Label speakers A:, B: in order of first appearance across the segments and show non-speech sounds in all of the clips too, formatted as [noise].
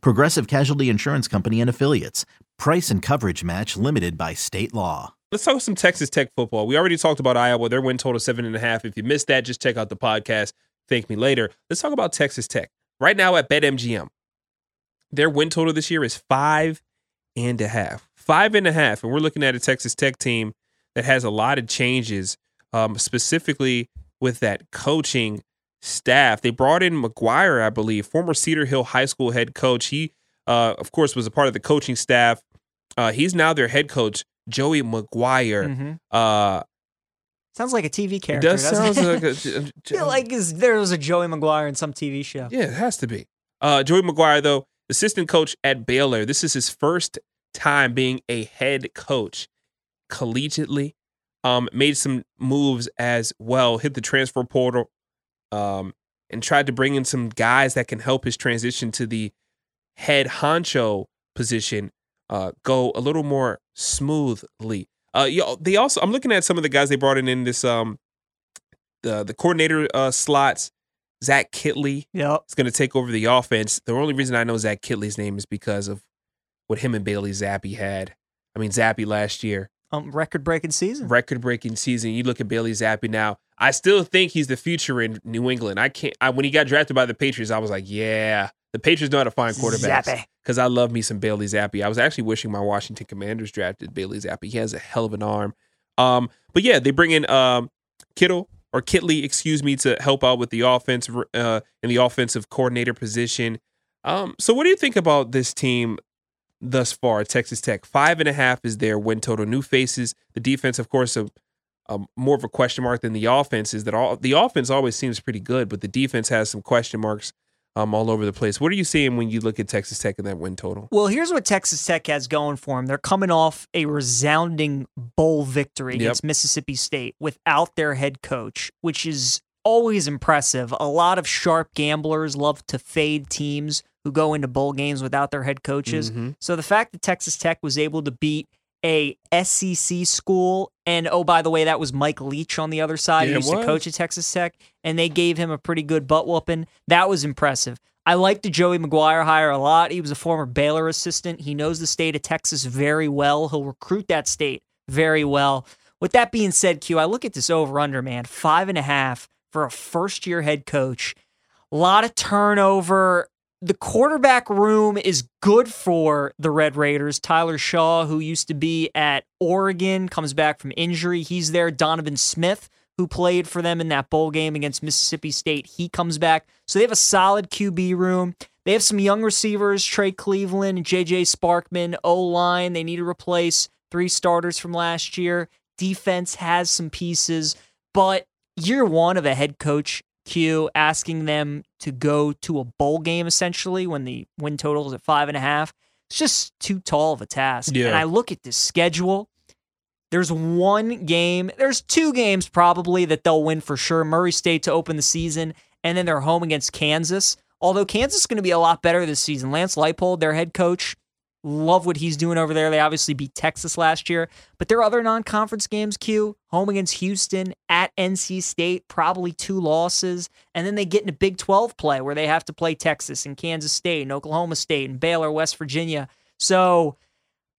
A: Progressive Casualty Insurance Company and Affiliates. Price and coverage match limited by state law.
B: Let's talk some Texas Tech football. We already talked about Iowa. Their win total seven and a half. If you missed that, just check out the podcast. Thank me later. Let's talk about Texas Tech. Right now at BetMGM, their win total this year is five and a half. Five and a half. And we're looking at a Texas Tech team that has a lot of changes, um, specifically with that coaching staff. They brought in McGuire, I believe, former Cedar Hill High School head coach. He, uh, of course, was a part of the coaching staff. Uh, he's now their head coach, Joey McGuire.
C: Mm-hmm.
B: Uh,
C: Sounds like a TV character.
B: does sounds like a, [laughs]
C: I feel like is, there was a Joey McGuire in some TV show.
B: Yeah, it has to be. Uh, Joey McGuire, though, assistant coach at Baylor. This is his first time being a head coach collegiately. Um, made some moves as well, hit the transfer portal, um, and tried to bring in some guys that can help his transition to the head honcho position uh, go a little more smoothly. Uh, they also, I'm looking at some of the guys they brought in in this um, the the coordinator uh, slots. Zach Kittley
C: Yep.
B: is going to take over the offense. The only reason I know Zach Kittley's name is because of what him and Bailey Zappe had. I mean, Zappe last year,
C: Um, record breaking season.
B: record breaking season. You look at Bailey Zappe now. I still think he's the future in New England. I can't. I, when he got drafted by the Patriots, I was like, yeah, the Patriots know how to find quarterbacks. Because I love me some Bailey Zappe. I was actually wishing my Washington Commanders drafted Bailey Zappe. He has a hell of an arm. Um, but yeah, they bring in um, Kittle or Kittley, excuse me, to help out with the offense uh, in the offensive coordinator position. Um, so what do you think about this team thus far? Texas Tech five and a half is their win total. New faces. The defense, of course, a, a more of a question mark than the offense. Is that all? The offense always seems pretty good, but the defense has some question marks um, all over the place. What are you seeing when you look at Texas Tech and that win total?
C: Well, here's what Texas Tech has going for them. They're coming off a resounding bowl victory
B: Yep.
C: against Mississippi State without their head coach, which is always impressive. A lot of sharp gamblers love to fade teams who go into bowl games without their head coaches.
B: Mhm.
C: So the fact that Texas Tech was able to beat a SEC school, and oh, by the way, that was Mike Leach on the other side,
B: Yeah,
C: who used to coach at Texas Tech, and they gave him a pretty good butt whooping. That was impressive. I like the Joey McGuire hire a lot. He was a former Baylor assistant. He knows the state of Texas very well. He'll recruit that state very well. With that being said, Q, I look at this over under, man, five and a half for a first year head coach. A lot of turnover. The quarterback room is good for the Red Raiders. Tyler Shaw, who used to be at Oregon, comes back from injury. He's there. Donovan Smith, who played for them in that bowl game against Mississippi State, he comes back. So they have a solid QB room. They have some young receivers, Trey Cleveland, JJ Sparkman, O line. They need to replace three starters from last year. Defense has some pieces, but year one of a head coach Q asking them to go to a bowl game essentially when the win total is at five and a half. It's just too tall of a task.
B: Yeah.
C: And I look at this schedule. There's one game, there's two games probably that they'll win for sure. Murray State to open the season, and then they're home against Kansas. Although Kansas is going to be a lot better this season. Lance Leipold, their head coach, love what he's doing over there. They obviously beat Texas last year, but their other non-conference games, Q, home against Houston, at NC State, probably two losses, and then they get into Big 12 play where they have to play Texas and Kansas State and Oklahoma State and Baylor, West Virginia. So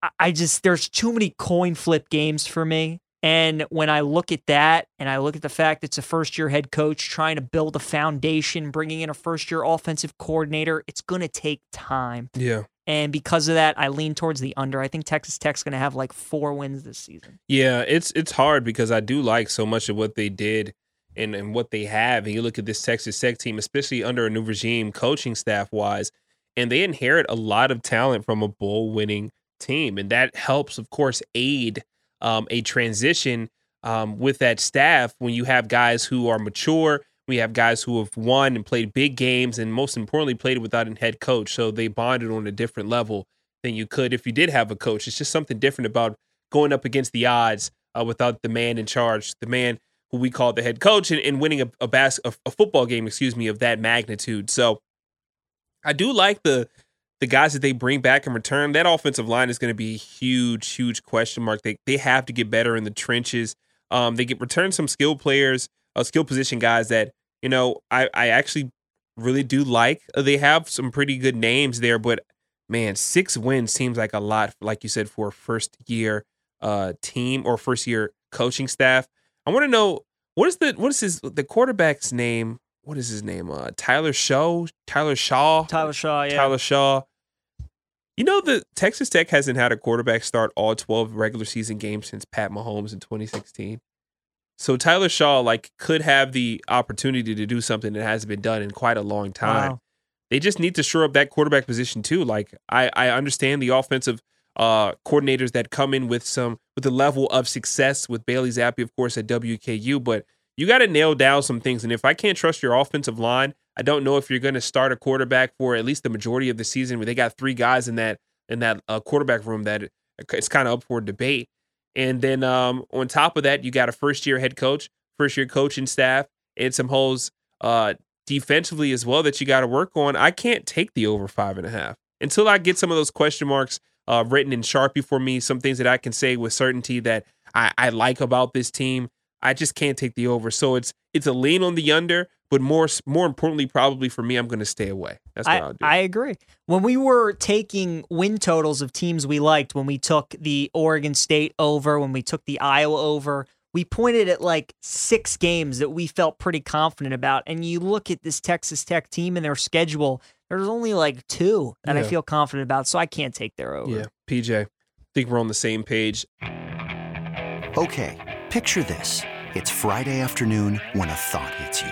C: I- I just there's too many coin flip games for me. And when I look at that and I look at the fact it's a first year head coach trying to build a foundation, bringing in a first year offensive coordinator, it's going to take time.
B: Yeah.
C: And because of that, I lean towards the under. I think Texas Tech's going to have like four wins this season.
B: Yeah, it's it's hard because I do like so much of what they did and, and what they have. And you look at this Texas Tech team, especially under a new regime, coaching staff wise, and they inherit a lot of talent from a bowl winning team. And that helps, of course, aid um, a transition um, with that staff when you have guys who are mature. We have guys who have won and played big games, and most importantly, played without a head coach. So they bonded on a different level than you could if you did have a coach. It's just something different about going up against the odds uh, without the man in charge, the man who we call the head coach, and, and winning a a, bas- a a football game, excuse me, of that magnitude. So I do like the the guys that they bring back in return. That offensive line is going to be a huge, huge question mark. They they have to get better in the trenches. Um, they get return some skill players, uh, skill position guys that you know I I actually really do like. Uh, They have some pretty good names there, but man, six wins seems like a lot, like you said, for a first year uh team or first year coaching staff. I want to know what is the what is his the quarterback's name? What is his name? Uh Tyler Shaw, Tyler Shaw,
C: Tyler Shaw, yeah.
B: Tyler Shaw. You know the Texas Tech hasn't had a quarterback start all 12 regular season games since Pat Mahomes in 2016. So Tyler Shaw like could have the opportunity to do something that hasn't been done in quite a long time.
C: Wow.
B: They just need to shore up that quarterback position too. Like I I understand the offensive uh coordinators that come in with some with a level of success with Bailey Zappe of course at WKU, but you got to nail down some things and if I can't trust your offensive line, I don't know if you're going to start a quarterback for at least the majority of the season where they got three guys in that in that uh, quarterback room that it's kind of up for debate. And then um, on top of that, you got a first year head coach, first year coaching staff, and some holes uh, defensively as well that you got to work on. I can't take the over five and a half until I get some of those question marks uh, written in Sharpie for me, some things that I can say with certainty that I, I like about this team. I just can't take the over. So it's it's a lean on the under, but more more importantly, probably for me, I'm going to stay away. That's what
C: I,
B: I'll do.
C: I agree. When we were taking win totals of teams we liked, when we took the Oregon State over, when we took the Iowa over, we pointed at like six games that we felt pretty confident about. And you look at this Texas Tech team and their schedule, there's only like two that I feel confident about. So I can't take their over.
B: yeah, PJ, I think we're on the same page.
D: Okay, picture this. It's Friday afternoon when a thought hits you.